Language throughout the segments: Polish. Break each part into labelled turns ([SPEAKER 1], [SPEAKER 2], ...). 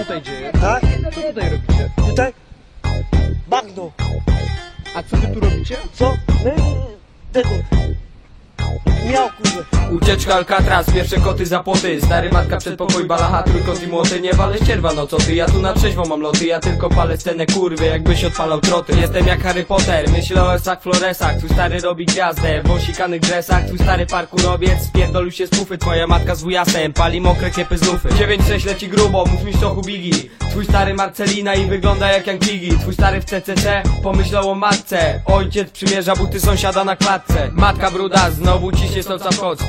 [SPEAKER 1] tutaj dzieje?
[SPEAKER 2] Tak?
[SPEAKER 1] Co tutaj robicie?
[SPEAKER 2] Tutaj? Bagno.
[SPEAKER 1] A co wy tu robicie?
[SPEAKER 2] Co? My... Tego. Miał kurwa.
[SPEAKER 3] Ucieczka Alcatraz, pierwsze koty za płoty. Stary matka przedpokój, balacha, trójkot i młoty. Nie walę ścierwa, no co ty, ja tu na trzeźwo mam loty. Ja tylko palę scenę kurwy, jakbyś odpalał troty. Jestem jak Harry Potter, myślę o esach, floresach. Twój stary robi gwiazdę, w osikanych dresach. Twój stary parkurowiec, spierdolił się z pufy Twoja matka z wujasem, pali mokre kiepy z lufy. 9-6 leci grubo, mów mi co Bigi. Twój stary Marcelina i wygląda jak Piggy Twój stary w CCC, pomyślał o matce. Ojciec przymierza buty sąsiada na klatce. Matka bruda, znowu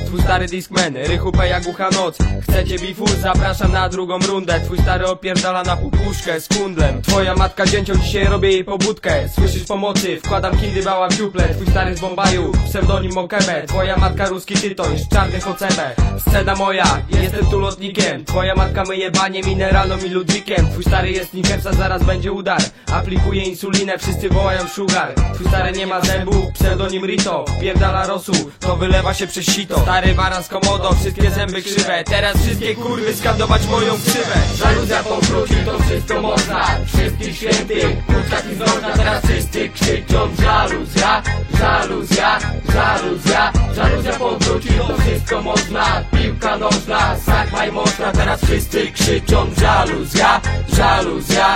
[SPEAKER 3] Twój stary Discman, rychupę jak głucha noc. Chcecie bifu? Zapraszam na drugą rundę. Twój stary opierdala na pupuszkę z kundlem. Twoja matka dzięcią, dzisiaj robię jej pobudkę. Słyszysz pomocy? Wkładam kiedy bała w dziuple. Twój stary z Bombaju, pseudonim Mokebe. Twoja matka ruski tytoń, z czarnych ocebę Scena moja, jestem tu lotnikiem. Twoja matka myje banie mineralną i ludwikiem Twój stary jest Snickersa, zaraz będzie udar. Aplikuje insulinę, wszyscy wołają sugar. Twój stary nie ma zębów, pseudonim Rito. Pierdala rosu, to wylewa się przez sito. Stary baran z komodo, wszystkie zęby krzywe. Teraz wszystkie kurwy skandować moją ksywę Żaluzja powrócił, to wszystko można. Wszystkich świętych, kurczaki z nożna Teraz wszyscy krzyczą. Żaluzja Żaluzja, żaluzja. Żaluzja powrócił, to wszystko można. Piłka nożna, sakmaj można Teraz wszyscy krzyczą. Żaluzja, żaluzja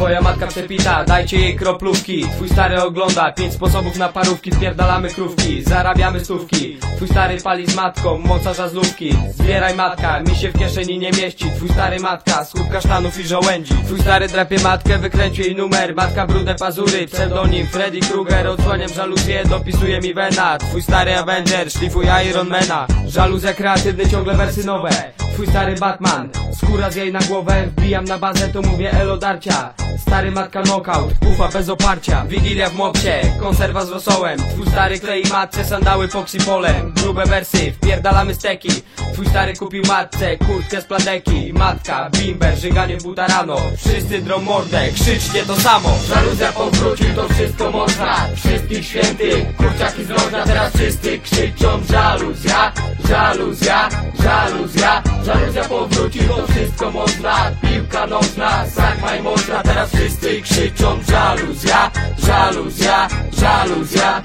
[SPEAKER 3] Twoja matka przepita, dajcie jej kroplówki. Twój stary ogląda, pięć sposobów na parówki. Spierdalamy krówki, zarabiamy stówki. Twój stary pali z matką, mocarza z lówki Zbieraj matka, mi się w kieszeni nie mieści. Twój stary matka, słup kasztanów i żołędzi. Twój stary drapie matkę, wykręcił jej numer. Matka brude pazury, pseudonim Freddy Krueger. Odsłaniam żaluzję, dopisuje mi wena Twój stary Avenger, szlifuje Ironmana. Żaluzja kreatywny, ciągle wersy nowe Twój stary Batman, skóra z jej na głowę Wbijam na bazę, to mówię elo darcia. Stary matka knockout, kufa bez oparcia. Wigilia w mopcie, konserwa z rosołem. Twój stary klei matce, sandały poksipolem Grube wersy, wpierdalamy steki. Twój stary kupił matce, kurtkę z plandeki. Matka, bimber, żyganie buta rano. Wszyscy drą mordę, krzyczcie to samo. Żaluzja powrócił, to wszystko można. Wszystkich świętych, kurczaki z Teraz wszyscy krzyczą. Żaluzja Żaluzja, żaluzja Żaluzja powrócił, to wszystko można. Piłka nożna, sakmaj można. Teraz wszyscy krzyczą żaluzja Żaluzja, żaluzja